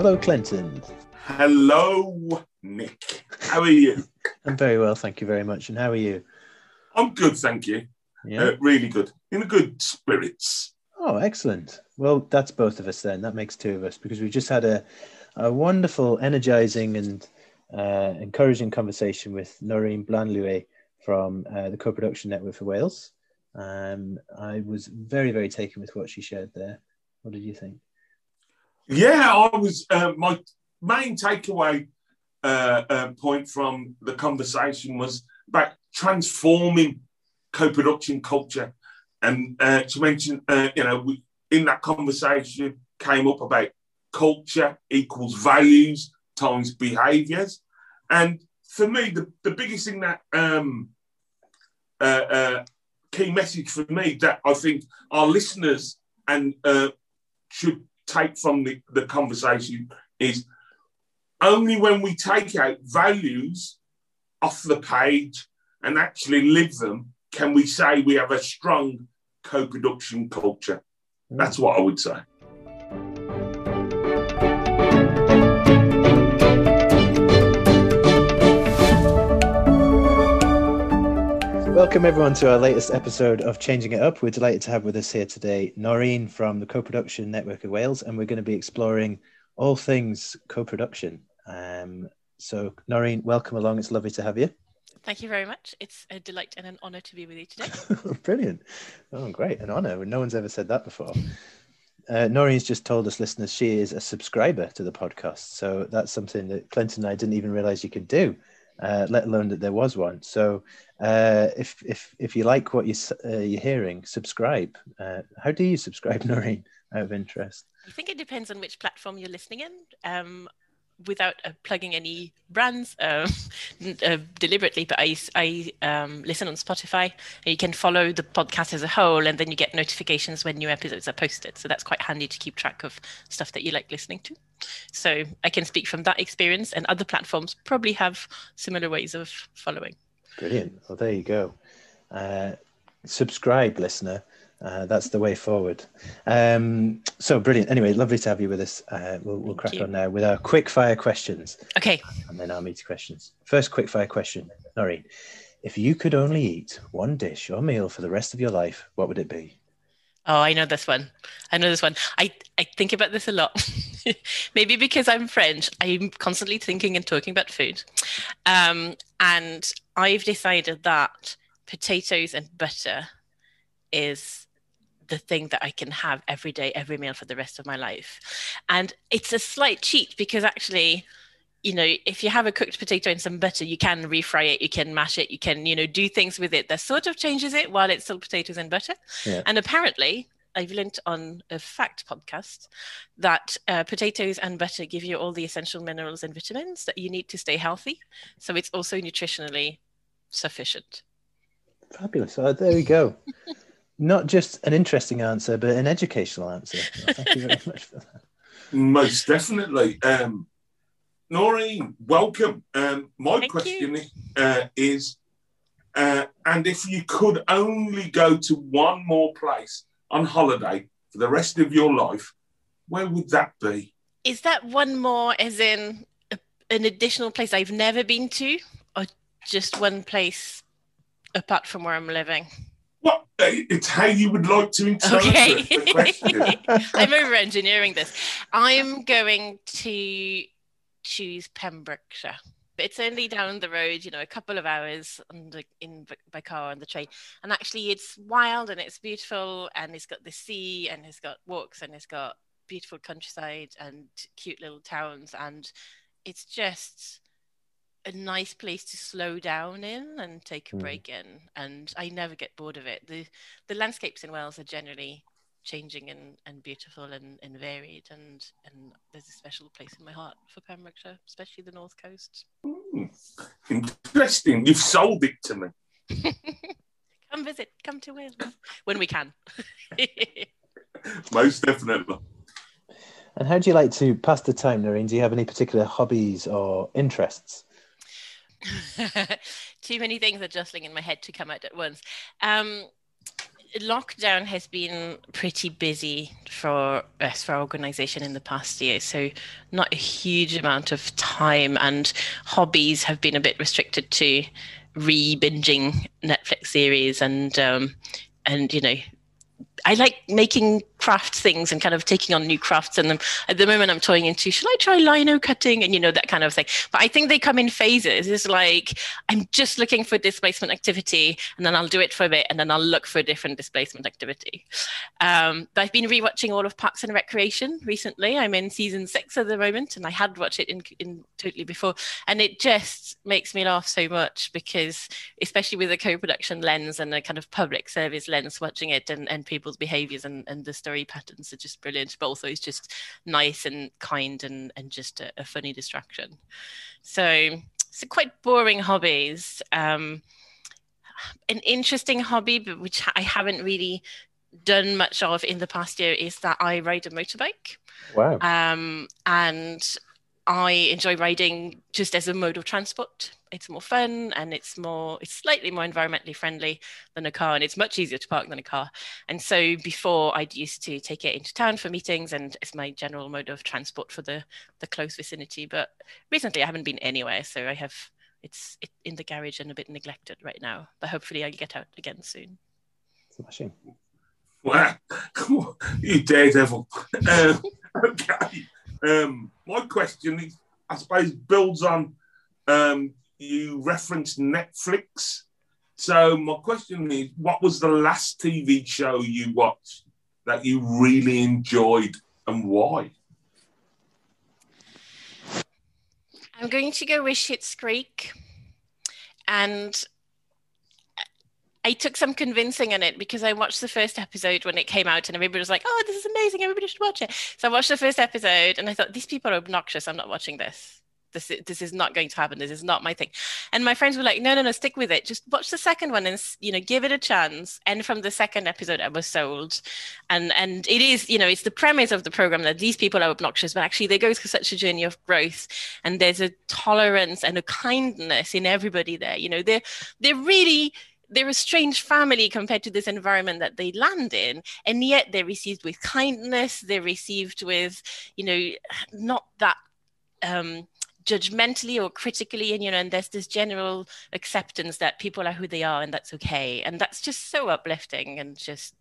Hello, Clinton. Hello, Nick. How are you? I'm very well, thank you very much. And how are you? I'm good, thank you. Yeah. Uh, really good. In good spirits. Oh, excellent. Well, that's both of us then. That makes two of us because we've just had a, a wonderful, energizing, and uh, encouraging conversation with Noreen Blanlouet from uh, the Co production Network for Wales. Um, I was very, very taken with what she shared there. What did you think? Yeah, I was. Uh, my main takeaway uh, uh, point from the conversation was about transforming co-production culture, and uh, to mention, you know, we, in that conversation came up about culture equals values times behaviours, and for me, the, the biggest thing that um, uh, uh, key message for me that I think our listeners and uh, should take from the, the conversation is only when we take out values off the page and actually live them can we say we have a strong co-production culture. That's what I would say. Welcome everyone to our latest episode of Changing It Up. We're delighted to have with us here today Noreen from the Co-production Network of Wales, and we're going to be exploring all things co-production. Um, so, Noreen, welcome along. It's lovely to have you. Thank you very much. It's a delight and an honour to be with you today. Brilliant. Oh, great. An honour. No one's ever said that before. Uh, Noreen's just told us listeners she is a subscriber to the podcast. So that's something that Clinton and I didn't even realize you could do, uh, let alone that there was one. So uh, if, if, if you like what you, uh, you're hearing, subscribe. Uh, how do you subscribe, Noreen, out of interest? I think it depends on which platform you're listening in. Um, without uh, plugging any brands uh, uh, deliberately, but I, I um, listen on Spotify. You can follow the podcast as a whole, and then you get notifications when new episodes are posted. So that's quite handy to keep track of stuff that you like listening to. So I can speak from that experience, and other platforms probably have similar ways of following. Brilliant. Well, there you go. Uh, subscribe, listener. Uh, that's the way forward. Um, so brilliant. Anyway, lovely to have you with us. Uh, we'll, we'll crack you. on now with our quick fire questions Okay. and then our meaty questions. First quick fire question, Noreen. If you could only eat one dish or meal for the rest of your life, what would it be? Oh, I know this one. I know this one. I, I think about this a lot. Maybe because I'm French, I'm constantly thinking and talking about food. Um, and I've decided that potatoes and butter is the thing that I can have every day, every meal for the rest of my life. And it's a slight cheat because actually, you know, if you have a cooked potato and some butter, you can refry it, you can mash it, you can, you know, do things with it that sort of changes it while it's still potatoes and butter. Yeah. And apparently, I've learned on a fact podcast that uh, potatoes and butter give you all the essential minerals and vitamins that you need to stay healthy. So it's also nutritionally sufficient. Fabulous. Oh, there we go. Not just an interesting answer, but an educational answer. Well, thank you very much for that. Most definitely. Um, Noreen, welcome. Um, my Thank question uh, is, uh, and if you could only go to one more place on holiday for the rest of your life, where would that be? Is that one more, as in a, an additional place I've never been to, or just one place apart from where I'm living? What? It's how you would like to interpret Okay. the question. I'm over engineering this. I'm going to choose Pembrokeshire. But it's only down the road, you know, a couple of hours on the, in by car on the train. And actually, it's wild and it's beautiful, and it's got the sea, and it's got walks, and it's got beautiful countryside and cute little towns, and it's just a nice place to slow down in and take a Mm. break in. And I never get bored of it. the The landscapes in Wales are generally changing and, and beautiful and, and varied and and there's a special place in my heart for Pembrokeshire, especially the north coast. Hmm. Interesting. You've sold it to me. come visit, come to Wales when we can. Most definitely. And how do you like to pass the time, Noreen? Do you have any particular hobbies or interests? Too many things are jostling in my head to come out at once. Um, lockdown has been pretty busy for us for our organization in the past year so not a huge amount of time and hobbies have been a bit restricted to re-binging netflix series and um, and you know I like making craft things and kind of taking on new crafts. And at the moment, I'm toying into should I try lino cutting and you know that kind of thing. But I think they come in phases. It's like I'm just looking for displacement activity, and then I'll do it for a bit, and then I'll look for a different displacement activity. Um, but I've been rewatching all of Parks and Recreation recently. I'm in season six at the moment, and I had watched it in, in totally before, and it just makes me laugh so much because, especially with a co-production lens and a kind of public service lens, watching it and, and people's behaviors and, and the story patterns are just brilliant. But also it's just nice and kind and and just a, a funny distraction. So so quite boring hobbies. Um an interesting hobby but which i haven't really done much of in the past year is that i ride a motorbike. Wow. Um and I enjoy riding just as a mode of transport. It's more fun and it's more, it's slightly more environmentally friendly than a car, and it's much easier to park than a car. And so before I'd used to take it into town for meetings, and it's my general mode of transport for the the close vicinity. But recently I haven't been anywhere, so I have it's in the garage and a bit neglected right now. But hopefully I'll get out again soon. Smashing. Wow, you daredevil. Uh, okay. Um, my question is, I suppose, builds on um, you referenced Netflix. So my question is, what was the last TV show you watched that you really enjoyed and why? I'm going to go with Schitt's Creek, and I took some convincing in it because I watched the first episode when it came out and everybody was like, oh, this is amazing. Everybody should watch it. So I watched the first episode and I thought, these people are obnoxious. I'm not watching this. This, this is not going to happen. This is not my thing. And my friends were like, no, no, no, stick with it. Just watch the second one and, you know, give it a chance. And from the second episode, I was sold. And, and it is, you know, it's the premise of the program that these people are obnoxious, but actually they go through such a journey of growth. And there's a tolerance and a kindness in everybody there. You know, they're, they're really, they're a strange family compared to this environment that they land in and yet they're received with kindness they're received with you know not that um judgmentally or critically and you know and there's this general acceptance that people are who they are and that's okay. And that's just so uplifting and just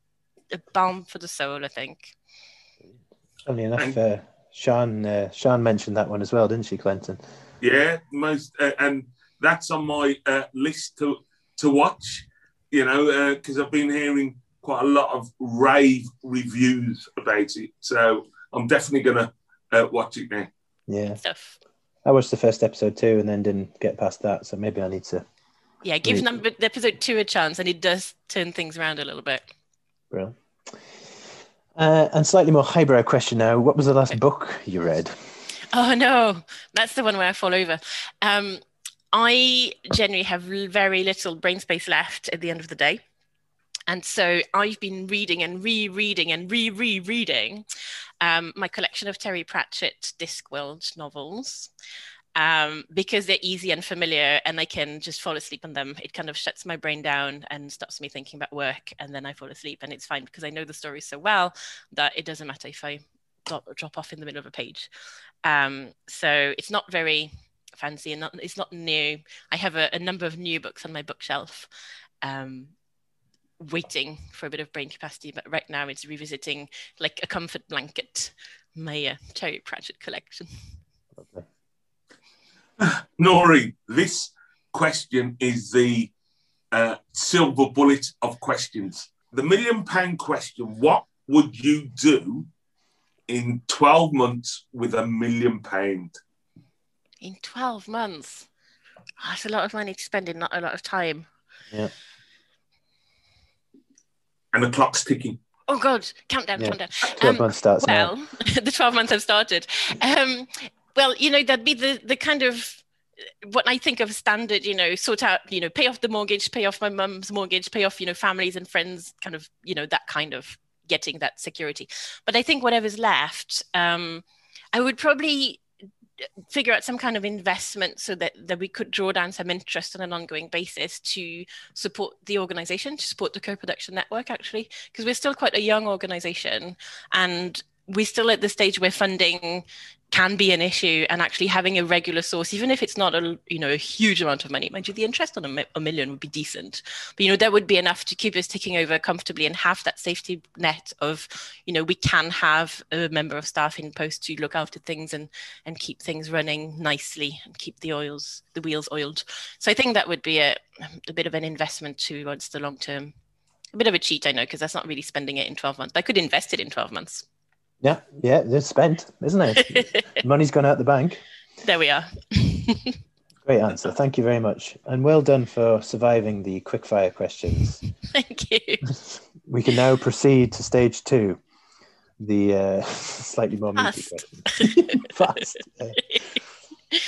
a balm for the soul i think. Funny enough uh, sean uh, sean mentioned that one as well didn't she clinton? Yeah most uh, and that's on my uh, list to to watch, you know, because uh, I've been hearing quite a lot of rave reviews about it. So I'm definitely going to uh, watch it now. Yeah. Stuff. I watched the first episode too and then didn't get past that. So maybe I need to. Yeah, give read. number episode two a chance and it does turn things around a little bit. Brilliant. Uh, and slightly more highbrow question now. What was the last book you read? Oh no, that's the one where I fall over. Um, I generally have very little brain space left at the end of the day. And so I've been reading and rereading and re-rereading um, my collection of Terry Pratchett Discworld novels um, because they're easy and familiar and I can just fall asleep on them. It kind of shuts my brain down and stops me thinking about work and then I fall asleep and it's fine because I know the story so well that it doesn't matter if I drop off in the middle of a page. Um, so it's not very fancy and not, it's not new. I have a, a, number of new books on my bookshelf, um, waiting for a bit of brain capacity. But right now, it's revisiting like a comfort blanket, my uh, Terry Pratchett collection. Lovely. Nori, this question is the uh, silver bullet of questions. The million pound question: What would you do in twelve months with a million pound? In 12 months. that's a lot of money to spend in not a lot of time. Yeah. And the clock's ticking. Oh God, countdown, yeah. countdown. 12 um, months starts well, now. the 12 months have started. Um, well, you know, that'd be the, the kind of what I think of standard, you know, sort out, you know, pay off the mortgage, pay off my mum's mortgage, pay off, you know, families and friends, kind of, you know, that kind of getting that security. But I think whatever's left, um, I would probably figure out some kind of investment so that, that we could draw down some interest on an ongoing basis to support the organization, to support the co-production network actually, because we're still quite a young organization and we're still at the stage where funding can be an issue and actually having a regular source even if it's not a you know a huge amount of money mind you the interest on a, a, million would be decent. But you know that would be enough to keep us ticking over comfortably and have that safety net of you know we can have a member of staff in post to look after things and and keep things running nicely and keep the oils the wheels oiled. So i think that would be a, a bit of an investment towards the long term. A bit of a cheat i know because that's not really spending it in 12 months. I could invest it in 12 months yeah, yeah, it's spent, isn't it? Money's gone out the bank. There we are. Great answer. Thank you very much. And well done for surviving the quickfire questions. Thank you. We can now proceed to stage two, the uh, slightly more meaty questions. Fast. Uh,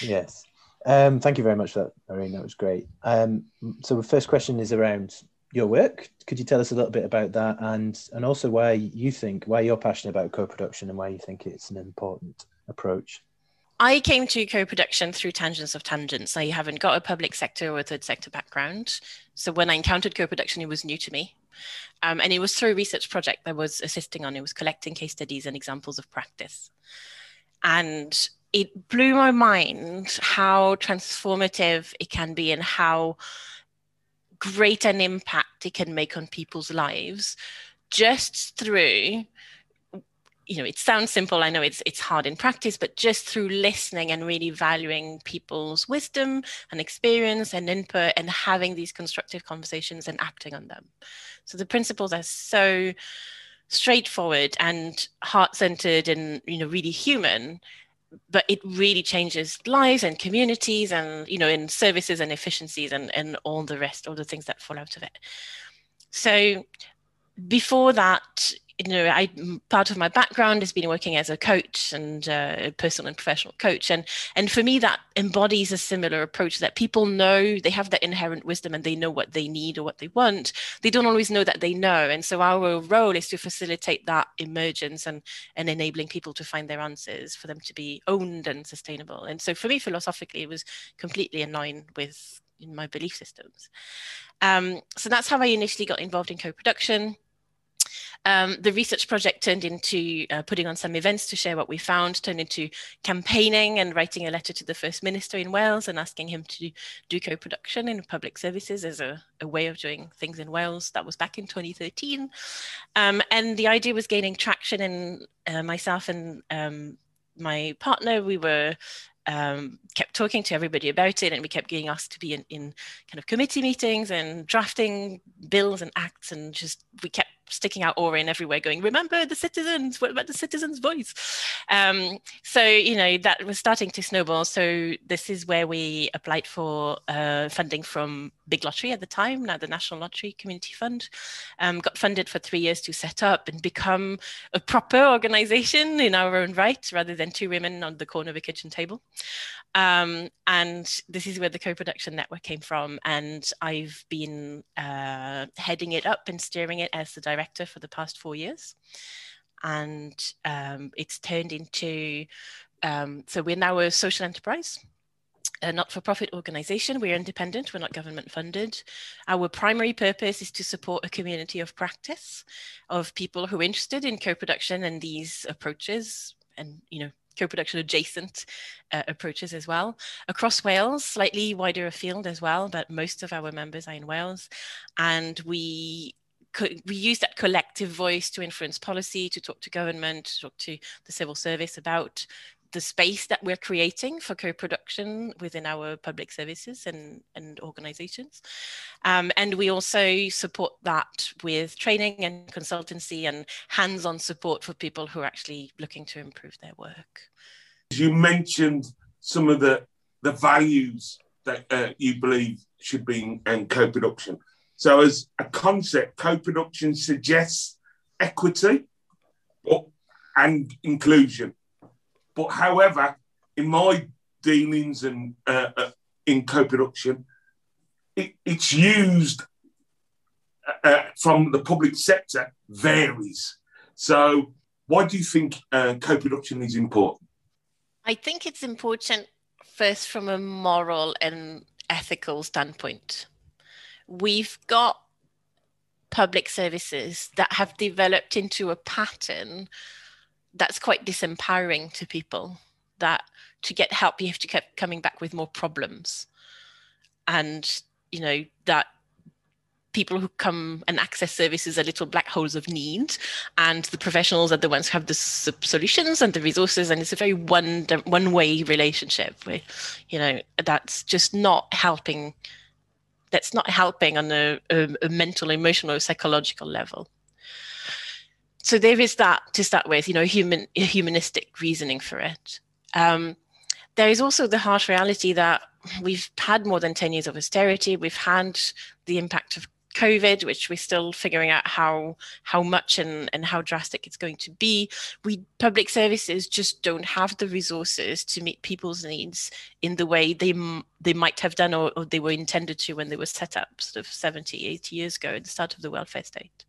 yes. Um, thank you very much for that, Noreen. That was great. Um, so the first question is around your work. Could you tell us a little bit about that and and also why you think why you're passionate about co-production and why you think it's an important approach? I came to co-production through tangents of tangents. I haven't got a public sector or third sector background. So when I encountered co-production, it was new to me. Um, and it was through a research project I was assisting on. It was collecting case studies and examples of practice. And it blew my mind how transformative it can be and how great an impact it can make on people's lives just through you know it sounds simple i know it's it's hard in practice but just through listening and really valuing people's wisdom and experience and input and having these constructive conversations and acting on them. So the principles are so straightforward and heart-centered and you know really human but it really changes lives and communities and you know in services and efficiencies and, and all the rest all the things that fall out of it. So before that you know, I part of my background has been working as a coach and uh, a personal and professional coach, and and for me that embodies a similar approach that people know they have that inherent wisdom and they know what they need or what they want. They don't always know that they know, and so our role is to facilitate that emergence and and enabling people to find their answers for them to be owned and sustainable. And so for me, philosophically, it was completely in line with my belief systems. Um, so that's how I initially got involved in co-production. Um, the research project turned into uh, putting on some events to share what we found, turned into campaigning and writing a letter to the First Minister in Wales and asking him to do co-production in public services as a, a, way of doing things in Wales. That was back in 2013. Um, and the idea was gaining traction and uh, myself and um, my partner, we were um, kept talking to everybody about it and we kept getting asked to be in, in kind of committee meetings and drafting bills and acts and just we kept sticking out Oren everywhere, going, "Remember the citizens! What about the citizens' voice?" Um, so you know that was starting to snowball. So this is where we applied for uh, funding from Big Lottery at the time, now the National Lottery Community Fund. Um, got funded for three years to set up and become a proper organization in our own right, rather than two women on the corner of a kitchen table. Um, and this is where the co-production network came from. And I've been uh, heading it up and steering it as the director for the past four years. And um, it's turned into, um, so we're now a social enterprise a not-for-profit organization. We're independent, we're not government funded. Our primary purpose is to support a community of practice of people who are interested in co-production and these approaches and you know co-production adjacent uh, approaches as well across Wales, slightly wider afield as well, but most of our members are in Wales, and we we use that collective voice to influence policy, to talk to government, to talk to the civil service about the space that we're creating for co-production within our public services and, and organizations. Um, and we also support that with training and consultancy and hands-on support for people who are actually looking to improve their work. You mentioned some of the, the values that uh, you believe should be in co-production. So as a concept, co-production suggests equity and inclusion but however, in my dealings and uh, uh, in co-production, it, it's used uh, uh, from the public sector varies. So, why do you think uh, co-production is important? I think it's important first from a moral and ethical standpoint. We've got public services that have developed into a pattern that's quite disempowering to people that to get help you have to keep coming back with more problems. And you know that people who come and access services are little black holes of need and the professionals are the ones who have the solutions and the resources and it's a very one one way relationship where you know that's just not helping that's not helping on a, a, a mental emotional psychological level. So there is that to start with you know human humanistic reasoning for it. Um, there is also the harsh reality that we've had more than 10 years of austerity. We've had the impact of COVID, which we're still figuring out how how much and, and how drastic it's going to be. We public services just don't have the resources to meet people's needs in the way they they might have done or, or they were intended to when they were set up sort of 70, 80 years ago at the start of the welfare state.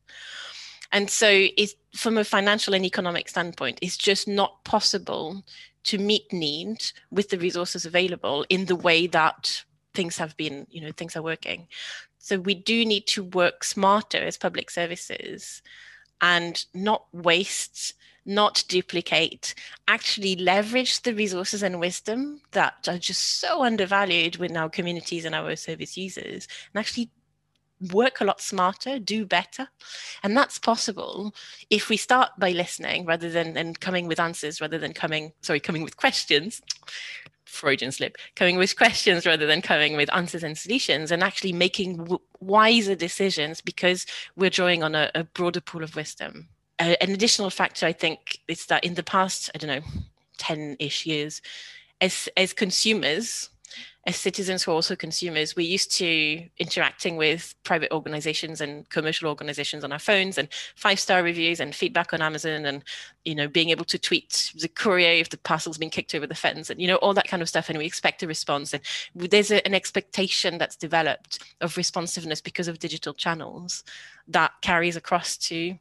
And so from a financial and economic standpoint, it's just not possible to meet needs with the resources available in the way that things have been, you know, things are working. So we do need to work smarter as public services and not waste, not duplicate, actually leverage the resources and wisdom that are just so undervalued with our communities and our service users and actually work a lot smarter, do better. And that's possible if we start by listening rather than and coming with answers rather than coming, sorry, coming with questions. Freudian slip, coming with questions rather than coming with answers and solutions, and actually making w- wiser decisions because we're drawing on a, a broader pool of wisdom. Uh, an additional factor, I think, is that in the past, I don't know, 10 ish years, as, as consumers, as citizens who are also consumers, we're used to interacting with private organizations and commercial organizations on our phones and five star reviews and feedback on Amazon and, you know, being able to tweet the courier if the parcel's been kicked over the fence and, you know, all that kind of stuff. And we expect a response. And there's a, an expectation that's developed of responsiveness because of digital channels that carries across to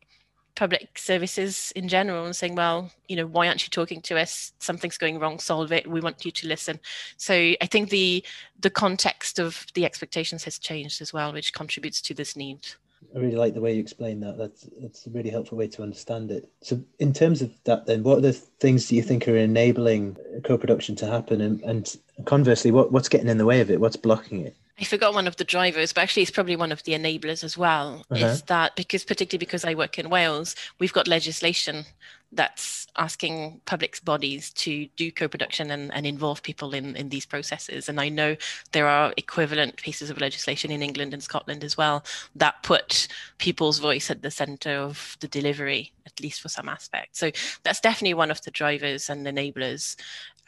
public services in general and saying, well, you know, why aren't you talking to us? Something's going wrong, solve it. We want you to listen. So I think the the context of the expectations has changed as well, which contributes to this need. I really like the way you explain that. That's that's a really helpful way to understand it. So, in terms of that, then, what are the things do you think are enabling co-production to happen, and, and conversely, what, what's getting in the way of it? What's blocking it? I forgot one of the drivers, but actually it's probably one of the enablers as well. Uh-huh. Is that because particularly because I work in Wales, we've got legislation that's asking public bodies to do co-production and, and involve people in, in these processes. And I know there are equivalent pieces of legislation in England and Scotland as well that put people's voice at the center of the delivery, at least for some aspects. So that's definitely one of the drivers and enablers.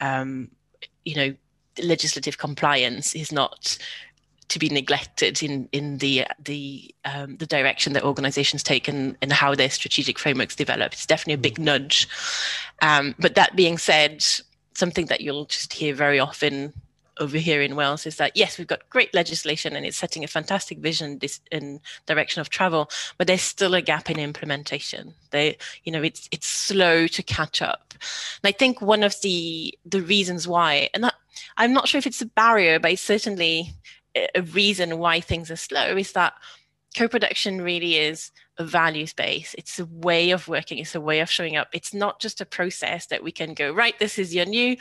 Um, you know, legislative compliance is not to be neglected in in the the um, the direction that organizations take and, and how their strategic frameworks develop. It's definitely a big mm-hmm. nudge. Um, but that being said, something that you'll just hear very often over here in Wales is that yes, we've got great legislation and it's setting a fantastic vision this in direction of travel, but there's still a gap in implementation. They, you know, it's it's slow to catch up. And I think one of the the reasons why, and that, I'm not sure if it's a barrier, but it's certainly a reason why things are slow is that co-production really is a value space it's a way of working. It's a way of showing up. It's not just a process that we can go right this is your new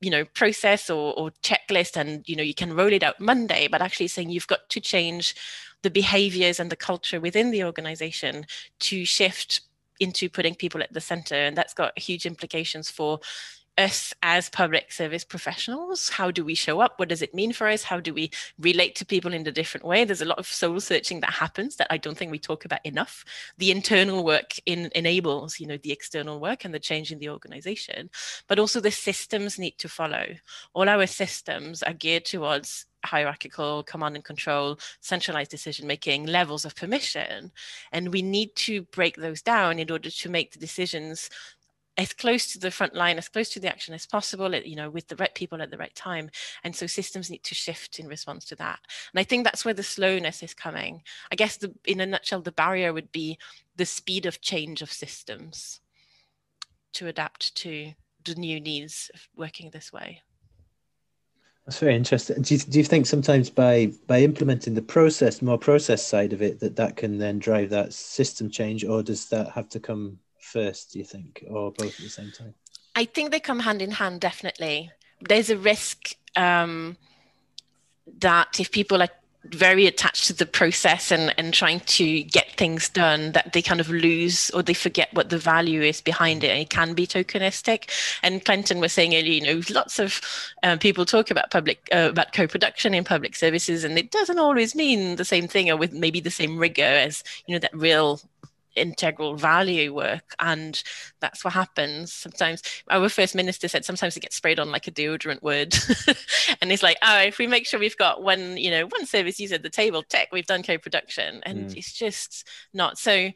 you know process or, or checklist and you know you can roll it out monday but actually saying you've got to change the behaviors and the culture within the organization to shift into putting people at the center. And that's got huge implications for us as public service professionals. How do we show up? What does it mean for us? How do we relate to people in a different way? There's a lot of soul searching that happens that i don't think we talk about enough. The internal work in, enables you know the external work and the change in the organization but also the systems need to follow. All our systems are geared towards hierarchical command and control, centralized decision making, levels of permission. And we need to break those down in order to make the decisions as close to the front line, as close to the action as possible, you know, with the right people at the right time. And so systems need to shift in response to that. And I think that's where the slowness is coming. I guess the, in a nutshell, the barrier would be the speed of change of systems to adapt to the new needs of working this way. That's very interesting. Do you, do you think sometimes by by implementing the process, more process side of it, that that can then drive that system change, or does that have to come first? Do you think, or both at the same time? I think they come hand in hand. Definitely, there's a risk um, that if people are very attached to the process and, and trying to get things done that they kind of lose or they forget what the value is behind it. And it can be tokenistic. And Clinton was saying earlier, you know, lots of um, people talk about public uh, about co-production in public services, and it doesn't always mean the same thing or with maybe the same rigor as you know that real integral value work and that's what happens sometimes. Our first minister said sometimes it gets sprayed on like a deodorant would. And it's like oh if we make sure we've got one you know one service user at the table tech we've done co-production. And mm. it's just not. So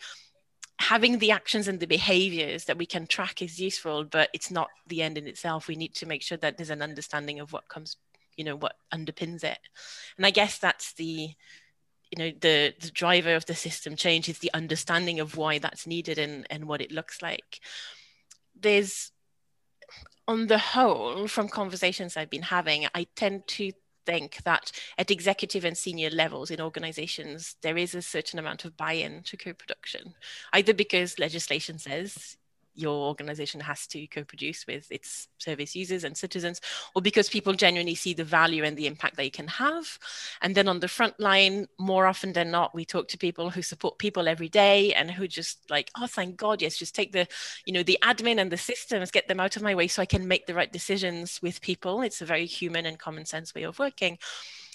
having the actions and the behaviors that we can track is useful but it's not the end in itself. We need to make sure that there's an understanding of what comes you know what underpins it. And i guess that's the you know the the driver of the system change is the understanding of why that's needed and and what it looks like. There's on the whole from conversations i've been having i tend to think that at executive and senior levels in organizations there is a certain amount of buy-in to co-production either because legislation says your organization has to co-produce with its service users and citizens or because people genuinely see the value and the impact they can have. And then on the front line more often than not we talk to people who support people every day and who just like oh thank god yes just take the you know the admin and the systems get them out of my way so i can make the right decisions with people. It's a very human and common sense way of working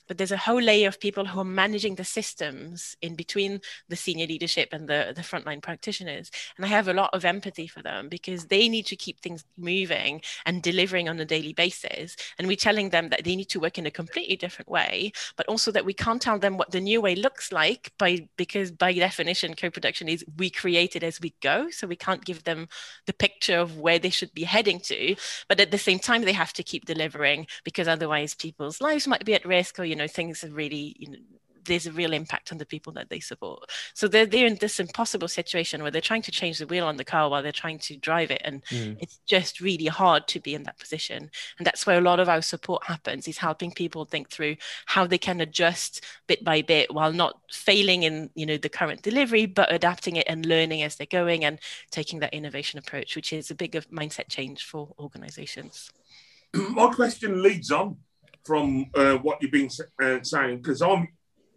but there's a whole layer of people who are managing the systems in between the senior leadership and the, the frontline practitioners. And I have a lot of empathy for them because they need to keep things moving and delivering on a daily basis. And we're telling them that they need to work in a completely different way, but also that we can't tell them what the new way looks like by because by definition, co-production is we create it as we go. So we can't give them the picture of where they should be heading to. But at the same time, they have to keep delivering because otherwise people's lives might be at risk or you you know things are really you know there's a real impact on the people that they support. So they're they're in this impossible situation where they're trying to change the wheel on the car while they're trying to drive it, and mm. it's just really hard to be in that position. And that's where a lot of our support happens is helping people think through how they can adjust bit by bit while not failing in you know the current delivery, but adapting it and learning as they're going and taking that innovation approach, which is a big mindset change for organizations. My question leads on from uh, what you've been uh, saying because I'm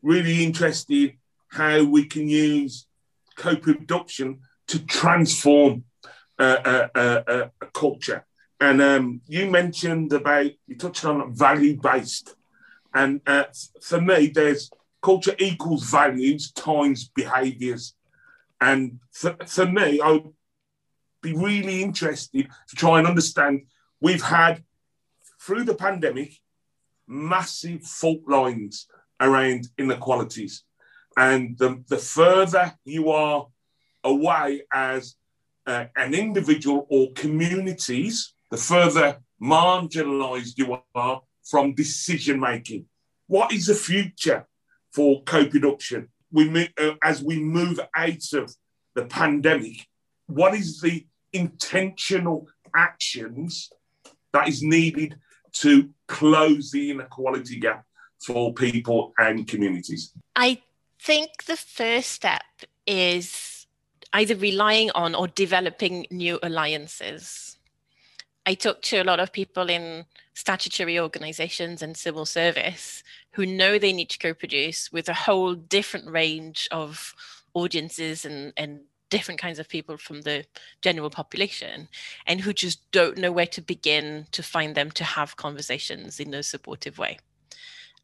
really interested how we can use co-production to transform uh, a culture. And um, you mentioned about you touched on value-based, and uh, for me, there's culture equals values times behaviours. And for, for me, I would be really interested to try and understand. We've had through the pandemic massive fault lines around inequalities. And the, the further you are away as uh, an individual or communities, the further marginalized you are from decision making. What is the future for co-production? We uh, as we move out of the pandemic. What is the intentional actions that is needed to close the inequality gap for people and communities? I think the first step is either relying on or developing new alliances. I talk to a lot of people in statutory organizations and civil service who know they need to co produce with a whole different range of audiences and, and different kinds of people from the general population and who just don't know where to begin to find them to have conversations in a supportive way.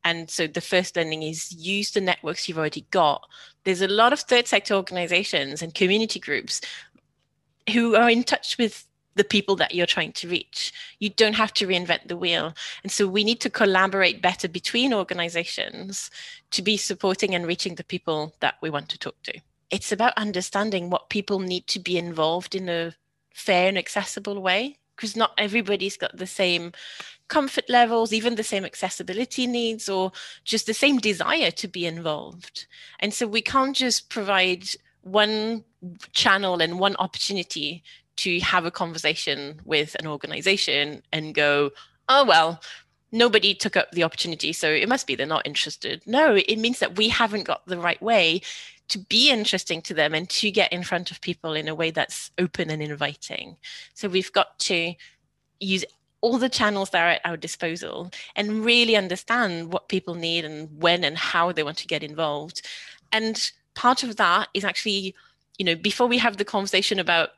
And so the first learning is use the networks you've already got. There's a lot of third sector organizations and community groups who are in touch with the people that you're trying to reach. You don't have to reinvent the wheel. And so we need to collaborate better between organizations to be supporting and reaching the people that we want to talk to it's about understanding what people need to be involved in a fair and accessible way because not everybody's got the same comfort levels, even the same accessibility needs, or just the same desire to be involved. And so we can't just provide one channel and one opportunity to have a conversation with an organization and go, oh, well, nobody took up the opportunity, so it must be they're not interested. No, it means that we haven't got the right way to be interesting to them and to get in front of people in a way that's open and inviting. So we've got to use all the channels that are at our disposal and really understand what people need and when and how they want to get involved. And part of that is actually, you know, before we have the conversation about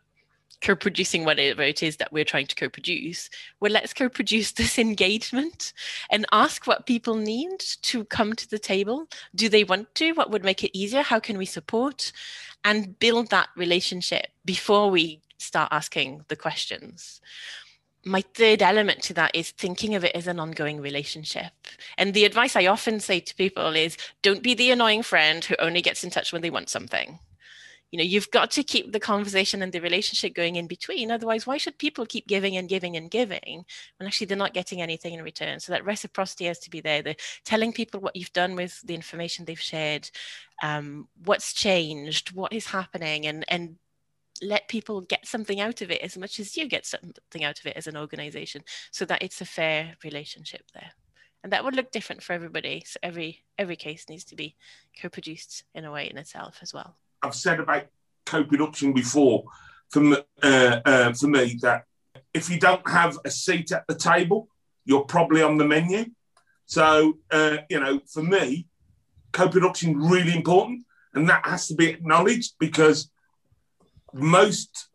co-producing whatever it is that we're trying to co-produce well let's co-produce this engagement and ask what people need to come to the table. Do they want to? What would make it easier? How can we support? And build that relationship before we start asking the questions. My third element to that is thinking of it as an ongoing relationship. And the advice I often say to people is don't be the annoying friend who only gets in touch when they want something you know you've got to keep the conversation and the relationship going in between. Otherwise why should people keep giving and giving and giving when actually they're not getting anything in return? So that reciprocity has to be there. The telling people what you've done with the information they've shared um, what's changed what is happening and and let people get something out of it as much as you get something out of it as an organization so that it's a fair relationship there. And that would look different for everybody. So every every case needs to be co-produced in a way in itself as well I've said about co-production before, for, uh, uh, for me, that if you don't have a seat at the table, you're probably on the menu. So, uh, you know, for me, co-production is really important, and that has to be acknowledged because most,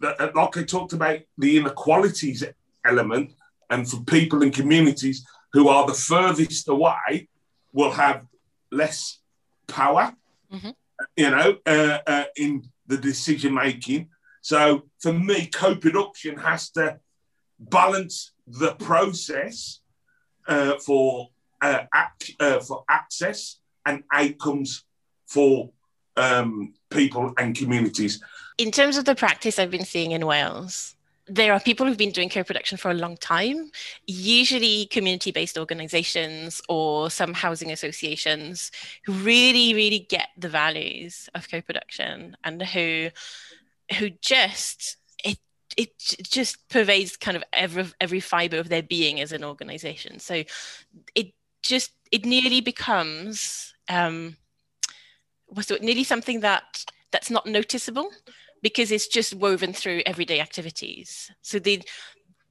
like I talked about, the inequalities element, and for people and communities who are the furthest away, will have less power. Mm-hmm you know, uh, uh, in the decision making. So for me, co-production has to balance the process uh, for uh, ac- uh, for access and outcomes for um, people and communities. In terms of the practice I've been seeing in Wales, there are people who've been doing co-production for a long time. Usually community-based organizations or some housing associations who really really get the values of co-production and who who just it it just pervades kind of every every fiber of their being as an organization. So it just it nearly becomes um what's it nearly something that that's not noticeable because it's just woven through everyday activities. So they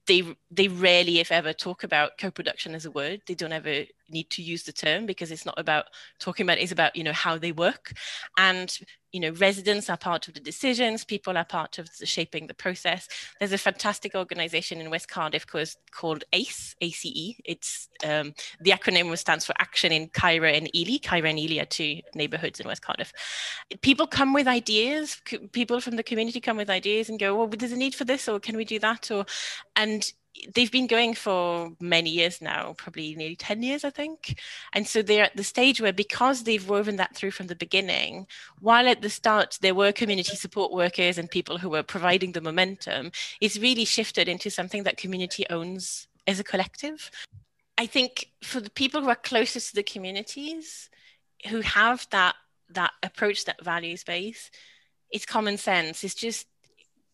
they they rarely, if ever, talk about co-production as a word. They don't ever need to use the term because it's not about talking about. It's about you know how they work, and you know residents are part of the decisions. People are part of the shaping the process. There's a fantastic organisation in West Cardiff called, called ACE, ACE. It's um, the acronym stands for Action in Caerau and Ely. Caerau and Ely are two neighbourhoods in West Cardiff. People come with ideas. People from the community come with ideas and go, "Well, there's a need for this, or can we do that?" Or and they've been going for many years now, probably nearly 10 years, I think. And so they're at the stage where, because they've woven that through from the beginning, while at the start there were community support workers and people who were providing the momentum, it's really shifted into something that community owns as a collective. I think for the people who are closest to the communities, who have that that approach, that values base, it's common sense. It's just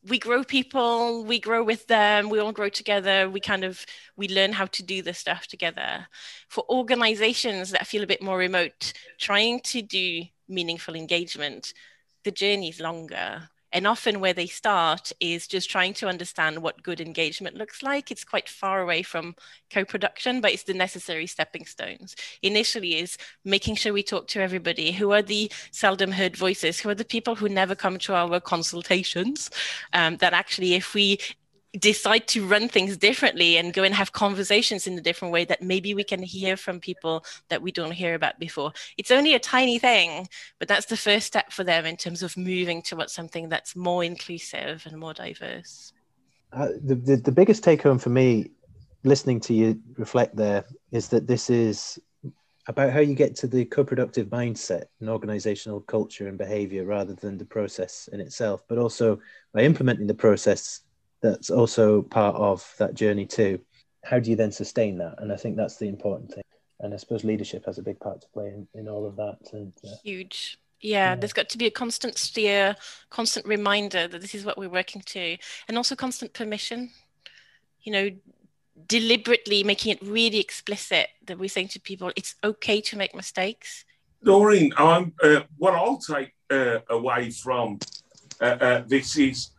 we grow people we grow with them we all grow together we kind of we learn how to do this stuff together. For organizations that feel a bit more remote trying to do meaningful engagement the journey is longer and often where they start is just trying to understand what good engagement looks like. It's quite far away from co-production, but it's the necessary stepping stones. Initially is making sure we talk to everybody. Who are the seldom heard voices? Who are the people who never come to our consultations? Um, that actually, if we decide to run things differently and go and have conversations in a different way that maybe we can hear from people that we don't hear about before. It's only a tiny thing, but that's the first step for them in terms of moving towards something that's more inclusive and more diverse. Uh, the, the, the biggest take home for me, listening to you reflect there, is that this is about how you get to the co-productive mindset and organizational culture and behavior rather than the process in itself but also by implementing the process that's also part of that journey too. How do you then sustain that? And I think that's the important thing. And I suppose leadership has a big part to play in, in all of that. And uh, huge, yeah, there's got to be a constant steer, constant reminder that this is what we're working to, and also constant permission. You know, deliberately making it really explicit that we're saying to people it's okay to make mistakes. Doreen, I'm, uh, what I'll take uh, away from uh, uh this is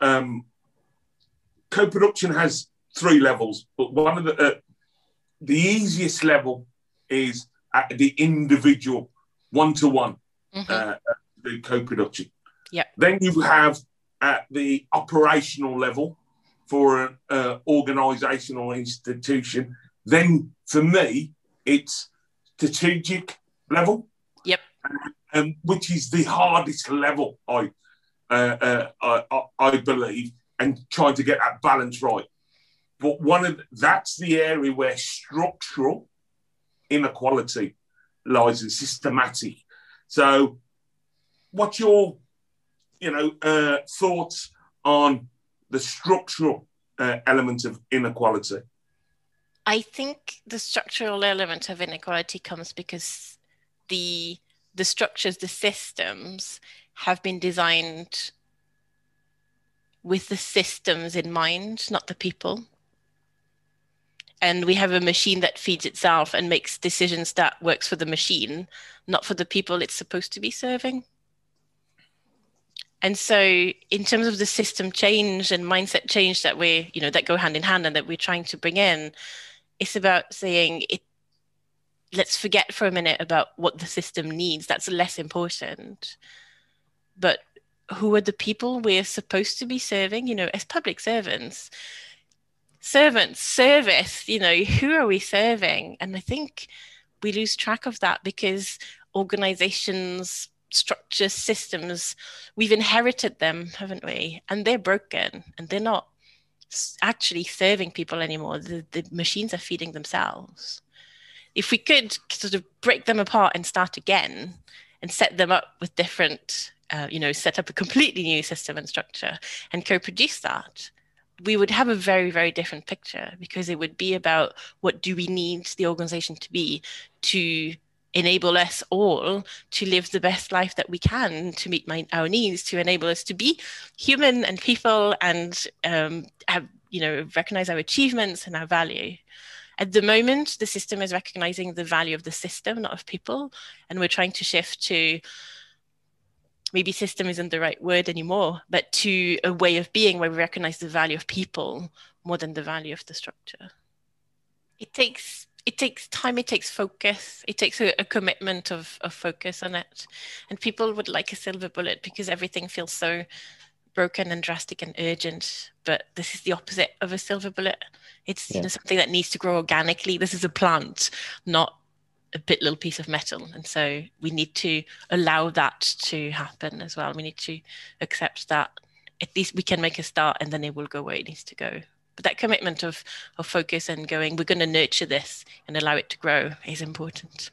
um, co-production has three levels, but one of the uh, the easiest level is at the individual one-to-one mm-hmm. uh, the co-production. Yeah. Then you have at the operational level for an uh, organisational institution. Then for me, it's strategic level. Yep. Um, which is the hardest level, I, uh, uh, I, I believe, and trying to get that balance right. But one of that's the area where structural inequality lies and systematic. So, what's your, you know, uh, thoughts on the structural uh, element of inequality? I think the structural element of inequality comes because the the structures, the systems have been designed with the systems in mind, not the people. And we have a machine that feeds itself and makes decisions that works for the machine, not for the people it's supposed to be serving. And so, in terms of the system change and mindset change that we, you know, that go hand in hand and that we're trying to bring in, it's about saying it. Let's forget for a minute about what the system needs. That's less important. But who are the people we're supposed to be serving? You know, as public servants, servants, service. You know, who are we serving? And I think we lose track of that because organizations structures, systems, we've inherited them, haven't we? And they're broken and they're not actually serving people anymore. The, the machines are feeding themselves. If we could sort of break them apart and start again and set them up with different, uh, you know, set up a completely new system and structure and co produce that, we would have a very very different picture because it would be about what do we need the organization to be to enable us all to live the best life that we can to meet my, our needs to enable us to be human and people and um, have you know recognize our achievements and our value. At the moment the system is recognizing the value of the system not of people and we're trying to shift to maybe system isn't the right word anymore but to a way of being where we recognize the value of people more than the value of the structure. It takes it takes time it takes focus it takes a, a, commitment of, of focus on it. And people would like a silver bullet because everything feels so broken and drastic and urgent but this is the opposite of a silver bullet. It's yeah. you know, something that needs to grow organically. This is a plant not a bit little piece of metal. And so we need to allow that to happen as well. We need to accept that at least we can make a start and then it will go where it needs to go. But that commitment of of focus and going we're going to nurture this and allow it to grow is important